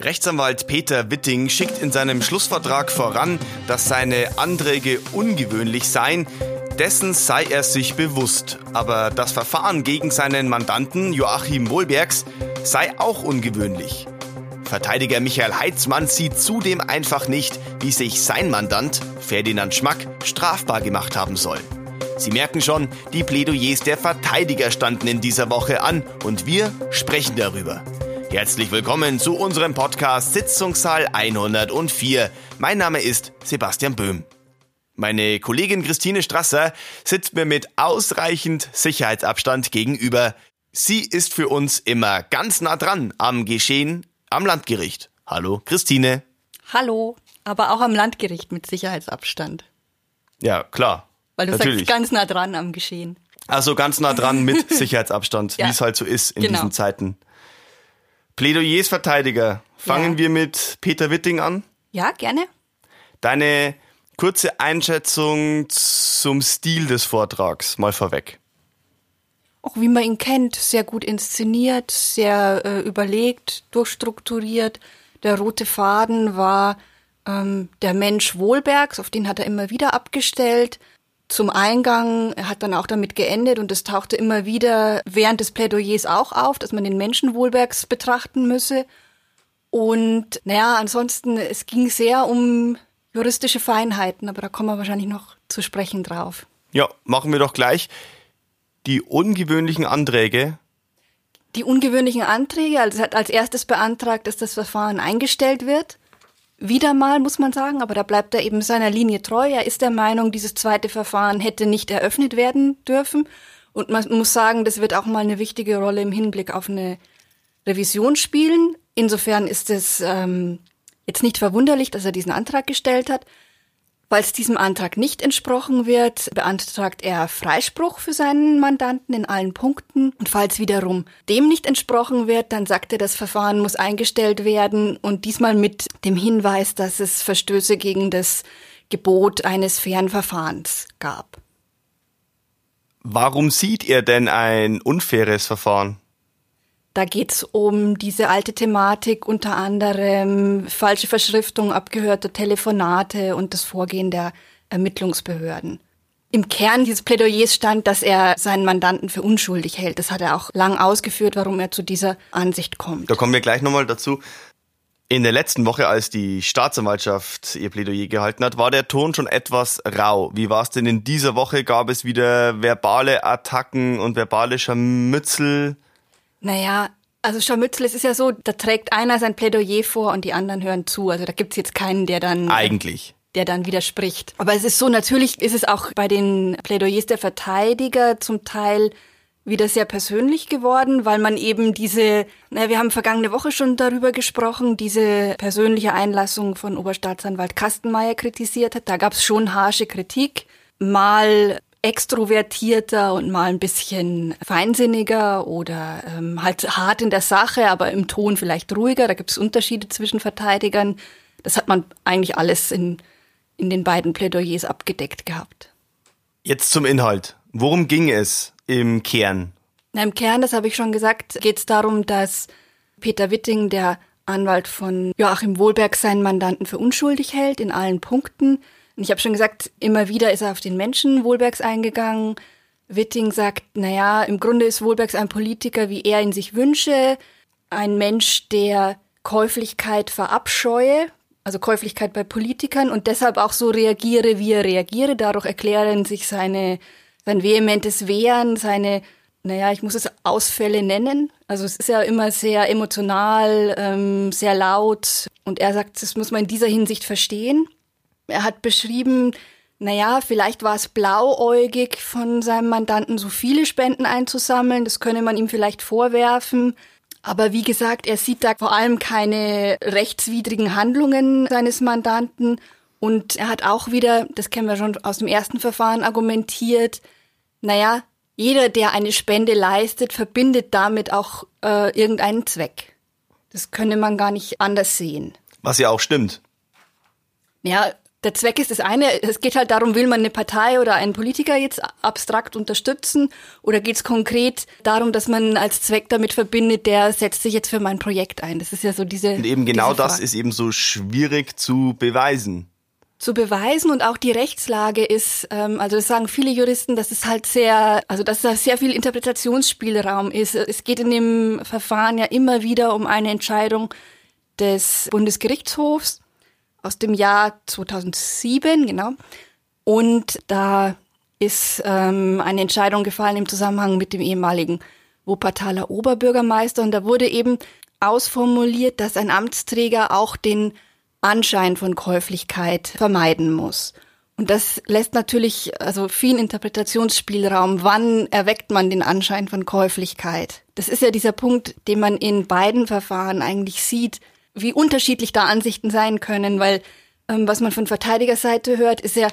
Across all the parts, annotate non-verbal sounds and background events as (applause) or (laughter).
Rechtsanwalt Peter Witting schickt in seinem Schlussvertrag voran, dass seine Anträge ungewöhnlich seien. Dessen sei er sich bewusst. Aber das Verfahren gegen seinen Mandanten Joachim Wohlbergs sei auch ungewöhnlich. Verteidiger Michael Heitzmann sieht zudem einfach nicht, wie sich sein Mandant, Ferdinand Schmack, strafbar gemacht haben soll. Sie merken schon, die Plädoyers der Verteidiger standen in dieser Woche an und wir sprechen darüber. Herzlich willkommen zu unserem Podcast Sitzungssaal 104. Mein Name ist Sebastian Böhm. Meine Kollegin Christine Strasser sitzt mir mit ausreichend Sicherheitsabstand gegenüber. Sie ist für uns immer ganz nah dran am Geschehen am Landgericht. Hallo, Christine. Hallo, aber auch am Landgericht mit Sicherheitsabstand. Ja, klar. Weil du Natürlich. sagst ganz nah dran am Geschehen. Also ganz nah dran mit (laughs) Sicherheitsabstand, Ja. wie es halt so ist in Genau. diesen Zeiten. Plädoyers Verteidiger. Fangen Ja. wir mit Peter Witting an. Ja, gerne. Deine kurze Einschätzung zum Stil des Vortrags mal vorweg. Auch wie man ihn kennt, sehr gut inszeniert, sehr äh, überlegt, durchstrukturiert. Der rote Faden war ähm, der Mensch Wohlbergs, auf den hat er immer wieder abgestellt. Zum Eingang, hat dann auch damit geendet und es tauchte immer wieder während des Plädoyers auch auf, dass man den Menschen Wohlbergs betrachten müsse. Und naja, ansonsten, es ging sehr um juristische Feinheiten, aber da kommen wir wahrscheinlich noch zu sprechen drauf. Ja, machen wir doch gleich. Die ungewöhnlichen Anträge. Die ungewöhnlichen Anträge, also es hat als erstes beantragt, dass das Verfahren eingestellt wird. Wieder mal, muss man sagen, aber da bleibt er eben seiner Linie treu. Er ist der Meinung, dieses zweite Verfahren hätte nicht eröffnet werden dürfen. Und man muss sagen, das wird auch mal eine wichtige Rolle im Hinblick auf eine Revision spielen. Insofern ist es ähm, jetzt nicht verwunderlich, dass er diesen Antrag gestellt hat. Falls diesem Antrag nicht entsprochen wird, beantragt er Freispruch für seinen Mandanten in allen Punkten. Und falls wiederum dem nicht entsprochen wird, dann sagt er, das Verfahren muss eingestellt werden und diesmal mit dem Hinweis, dass es Verstöße gegen das Gebot eines fairen Verfahrens gab. Warum sieht er denn ein unfaires Verfahren? Da geht's um diese alte Thematik, unter anderem falsche Verschriftung abgehörter Telefonate und das Vorgehen der Ermittlungsbehörden. Im Kern dieses Plädoyers stand, dass er seinen Mandanten für unschuldig hält. Das hat er auch lang ausgeführt, warum er zu dieser Ansicht kommt. Da kommen wir gleich nochmal dazu. In der letzten Woche, als die Staatsanwaltschaft ihr Plädoyer gehalten hat, war der Ton schon etwas rau. Wie war es denn in dieser Woche? Gab es wieder verbale Attacken und verbale Scharmützel? Naja, also Scharmützel, es ist ja so, da trägt einer sein Plädoyer vor und die anderen hören zu. Also da gibt's jetzt keinen, der dann Eigentlich. der dann widerspricht. Aber es ist so, natürlich ist es auch bei den Plädoyers der Verteidiger zum Teil wieder sehr persönlich geworden, weil man eben diese, na, wir haben vergangene Woche schon darüber gesprochen, diese persönliche Einlassung von Oberstaatsanwalt Kastenmeier kritisiert hat. Da gab es schon harsche Kritik, mal extrovertierter und mal ein bisschen feinsinniger oder ähm, halt hart in der Sache, aber im Ton vielleicht ruhiger. Da gibt es Unterschiede zwischen Verteidigern. Das hat man eigentlich alles in, in den beiden Plädoyers abgedeckt gehabt. Jetzt zum Inhalt. Worum ging es im Kern? Na, Im Kern, das habe ich schon gesagt, geht es darum, dass Peter Witting, der Anwalt von Joachim Wohlberg, seinen Mandanten für unschuldig hält in allen Punkten. Und ich habe schon gesagt, immer wieder ist er auf den Menschen Wohlbergs eingegangen. Witting sagt, naja, im Grunde ist Wohlbergs ein Politiker, wie er ihn sich wünsche. Ein Mensch, der Käuflichkeit verabscheue, also Käuflichkeit bei Politikern und deshalb auch so reagiere, wie er reagiere. Dadurch erklären sich seine, sein vehementes Wehren, seine, naja, ich muss es Ausfälle nennen. Also es ist ja immer sehr emotional, ähm, sehr laut und er sagt, das muss man in dieser Hinsicht verstehen. Er hat beschrieben, naja, vielleicht war es blauäugig von seinem Mandanten, so viele Spenden einzusammeln. Das könne man ihm vielleicht vorwerfen. Aber wie gesagt, er sieht da vor allem keine rechtswidrigen Handlungen seines Mandanten. Und er hat auch wieder, das kennen wir schon aus dem ersten Verfahren, argumentiert, naja, jeder, der eine Spende leistet, verbindet damit auch äh, irgendeinen Zweck. Das könne man gar nicht anders sehen. Was ja auch stimmt. Ja, der Zweck ist das eine, es geht halt darum, will man eine Partei oder einen Politiker jetzt abstrakt unterstützen oder geht es konkret darum, dass man als Zweck damit verbindet, der setzt sich jetzt für mein Projekt ein. Das ist ja so diese. Und eben genau das ist eben so schwierig zu beweisen zu beweisen und auch die Rechtslage ist, ähm, also das sagen viele Juristen, dass es halt sehr, also dass da sehr viel Interpretationsspielraum ist. Es geht in dem Verfahren ja immer wieder um eine Entscheidung des Bundesgerichtshofs aus dem Jahr 2007, genau. Und da ist ähm, eine Entscheidung gefallen im Zusammenhang mit dem ehemaligen Wuppertaler Oberbürgermeister und da wurde eben ausformuliert, dass ein Amtsträger auch den Anschein von Käuflichkeit vermeiden muss. Und das lässt natürlich also viel Interpretationsspielraum. Wann erweckt man den Anschein von Käuflichkeit? Das ist ja dieser Punkt, den man in beiden Verfahren eigentlich sieht, wie unterschiedlich da Ansichten sein können, weil ähm, was man von Verteidigerseite hört, ist ja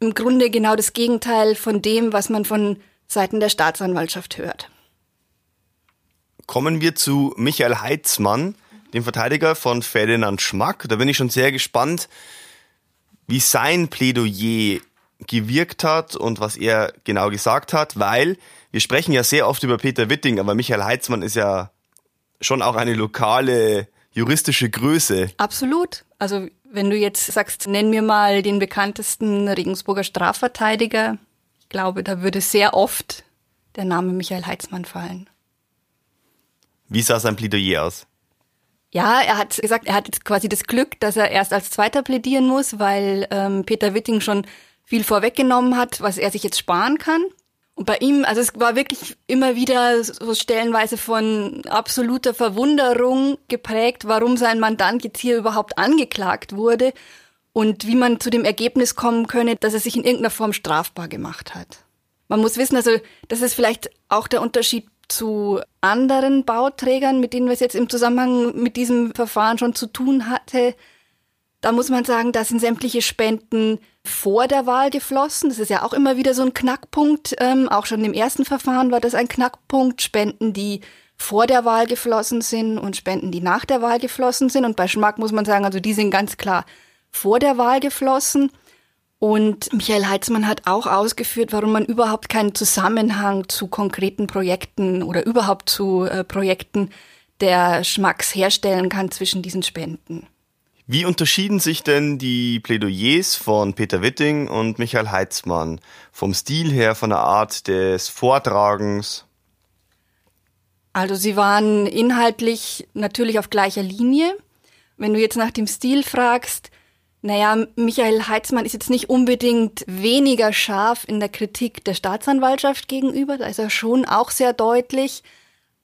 im Grunde genau das Gegenteil von dem, was man von Seiten der Staatsanwaltschaft hört. Kommen wir zu Michael Heitzmann dem Verteidiger von Ferdinand Schmack. Da bin ich schon sehr gespannt, wie sein Plädoyer gewirkt hat und was er genau gesagt hat, weil wir sprechen ja sehr oft über Peter Witting, aber Michael Heitzmann ist ja schon auch eine lokale juristische Größe. Absolut. Also wenn du jetzt sagst, nenn mir mal den bekanntesten Regensburger Strafverteidiger, ich glaube, da würde sehr oft der Name Michael Heitzmann fallen. Wie sah sein Plädoyer aus? Ja, er hat gesagt, er hat jetzt quasi das Glück, dass er erst als Zweiter plädieren muss, weil ähm, Peter Witting schon viel vorweggenommen hat, was er sich jetzt sparen kann. Und bei ihm, also es war wirklich immer wieder so stellenweise von absoluter Verwunderung geprägt, warum sein Mandant jetzt hier überhaupt angeklagt wurde und wie man zu dem Ergebnis kommen könne, dass er sich in irgendeiner Form strafbar gemacht hat. Man muss wissen, also das ist vielleicht auch der Unterschied zu anderen Bauträgern, mit denen wir es jetzt im Zusammenhang mit diesem Verfahren schon zu tun hatte. Da muss man sagen, da sind sämtliche Spenden vor der Wahl geflossen. Das ist ja auch immer wieder so ein Knackpunkt. Ähm, auch schon im ersten Verfahren war das ein Knackpunkt. Spenden, die vor der Wahl geflossen sind und Spenden, die nach der Wahl geflossen sind. Und bei Schmack muss man sagen, also die sind ganz klar vor der Wahl geflossen. Und Michael Heitzmann hat auch ausgeführt, warum man überhaupt keinen Zusammenhang zu konkreten Projekten oder überhaupt zu äh, Projekten der Schmacks herstellen kann zwischen diesen Spenden. Wie unterschieden sich denn die Plädoyers von Peter Witting und Michael Heitzmann vom Stil her, von der Art des Vortragens? Also sie waren inhaltlich natürlich auf gleicher Linie. Wenn du jetzt nach dem Stil fragst, naja, Michael Heitzmann ist jetzt nicht unbedingt weniger scharf in der Kritik der Staatsanwaltschaft gegenüber, da ist er schon auch sehr deutlich,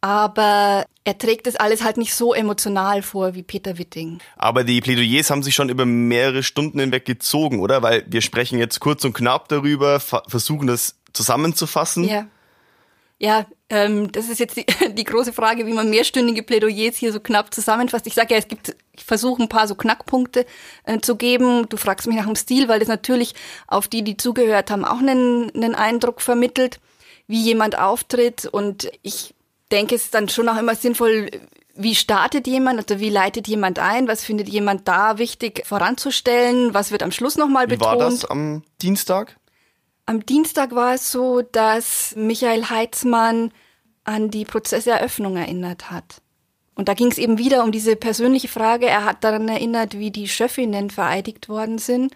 aber er trägt das alles halt nicht so emotional vor wie Peter Witting. Aber die Plädoyers haben sich schon über mehrere Stunden hinweg gezogen, oder? Weil wir sprechen jetzt kurz und knapp darüber, versuchen das zusammenzufassen. Ja. Ja, ähm, das ist jetzt die, (laughs) die große Frage, wie man mehrstündige Plädoyers hier so knapp zusammenfasst. Ich sage ja, es gibt, ich versuche ein paar so Knackpunkte äh, zu geben. Du fragst mich nach dem Stil, weil das natürlich auf die, die zugehört haben, auch einen, einen Eindruck vermittelt, wie jemand auftritt. Und ich denke, es ist dann schon auch immer sinnvoll, wie startet jemand, also wie leitet jemand ein, was findet jemand da wichtig voranzustellen, was wird am Schluss nochmal betont. Wie war das am Dienstag? Am Dienstag war es so, dass Michael Heitzmann an die Prozesseröffnung erinnert hat. Und da ging es eben wieder um diese persönliche Frage. Er hat daran erinnert, wie die Schöffinnen vereidigt worden sind.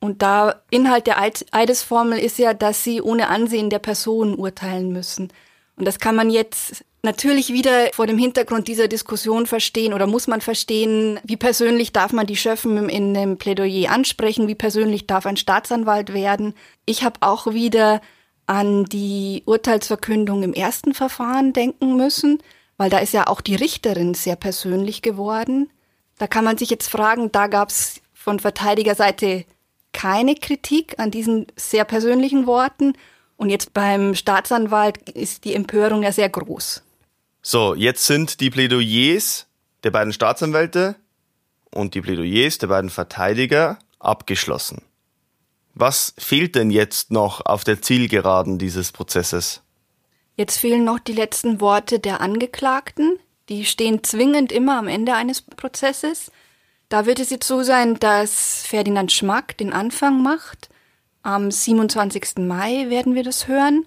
Und da Inhalt der Eidesformel ist ja, dass sie ohne Ansehen der Person urteilen müssen. Und das kann man jetzt natürlich wieder vor dem Hintergrund dieser Diskussion verstehen oder muss man verstehen, wie persönlich darf man die Schöffen in einem Plädoyer ansprechen, wie persönlich darf ein Staatsanwalt werden. Ich habe auch wieder an die Urteilsverkündung im ersten Verfahren denken müssen, weil da ist ja auch die Richterin sehr persönlich geworden. Da kann man sich jetzt fragen, da gab es von Verteidigerseite keine Kritik an diesen sehr persönlichen Worten. Und jetzt beim Staatsanwalt ist die Empörung ja sehr groß. So, jetzt sind die Plädoyers der beiden Staatsanwälte und die Plädoyers der beiden Verteidiger abgeschlossen. Was fehlt denn jetzt noch auf der Zielgeraden dieses Prozesses? Jetzt fehlen noch die letzten Worte der Angeklagten. Die stehen zwingend immer am Ende eines Prozesses. Da wird es jetzt so sein, dass Ferdinand Schmack den Anfang macht. Am 27. Mai werden wir das hören.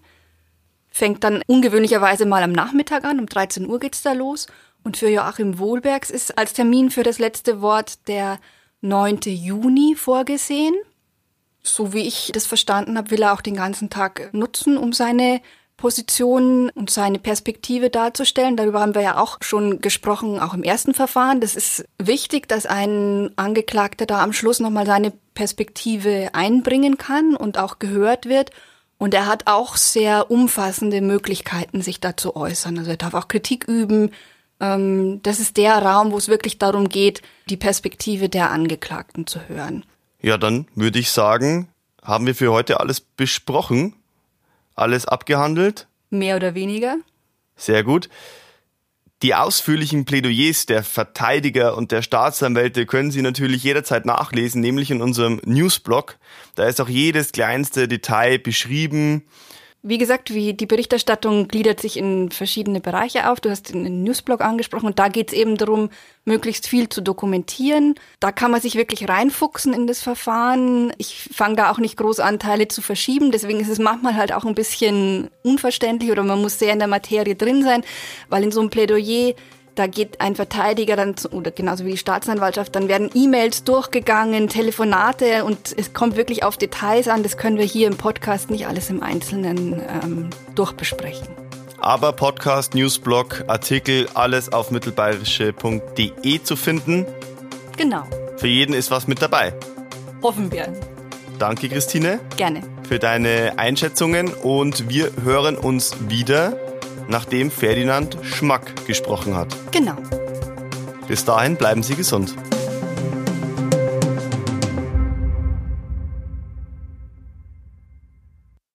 Fängt dann ungewöhnlicherweise mal am Nachmittag an, um 13 Uhr geht's da los. Und für Joachim Wohlbergs ist als Termin für das letzte Wort der 9. Juni vorgesehen. So wie ich das verstanden habe, will er auch den ganzen Tag nutzen, um seine Position und seine Perspektive darzustellen. Darüber haben wir ja auch schon gesprochen, auch im ersten Verfahren. Das ist wichtig, dass ein Angeklagter da am Schluss nochmal seine Perspektive einbringen kann und auch gehört wird. Und er hat auch sehr umfassende Möglichkeiten, sich da zu äußern. Also er darf auch Kritik üben. Ähm, das ist der Raum, wo es wirklich darum geht, die Perspektive der Angeklagten zu hören. Ja, dann würde ich sagen, haben wir für heute alles besprochen, alles abgehandelt. Mehr oder weniger. Sehr gut. Die ausführlichen Plädoyers der Verteidiger und der Staatsanwälte können Sie natürlich jederzeit nachlesen, nämlich in unserem Newsblog. Da ist auch jedes kleinste Detail beschrieben. Wie gesagt, wie die Berichterstattung gliedert sich in verschiedene Bereiche auf. Du hast den Newsblog angesprochen und da geht es eben darum, möglichst viel zu dokumentieren. Da kann man sich wirklich reinfuchsen in das Verfahren. Ich fange da auch nicht groß Anteile zu verschieben, deswegen ist es manchmal halt auch ein bisschen unverständlich oder man muss sehr in der Materie drin sein, weil in so einem Plädoyer da geht ein Verteidiger dann, zu, oder genauso wie die Staatsanwaltschaft, dann werden E-Mails durchgegangen, Telefonate und es kommt wirklich auf Details an. Das können wir hier im Podcast nicht alles im Einzelnen ähm, durchbesprechen. Aber Podcast, Newsblog, Artikel, alles auf mittelbayerische.de zu finden. Genau. Für jeden ist was mit dabei. Hoffen wir. Danke, Christine. Gerne. Für deine Einschätzungen und wir hören uns wieder nachdem Ferdinand Schmack gesprochen hat. Genau. Bis dahin bleiben Sie gesund.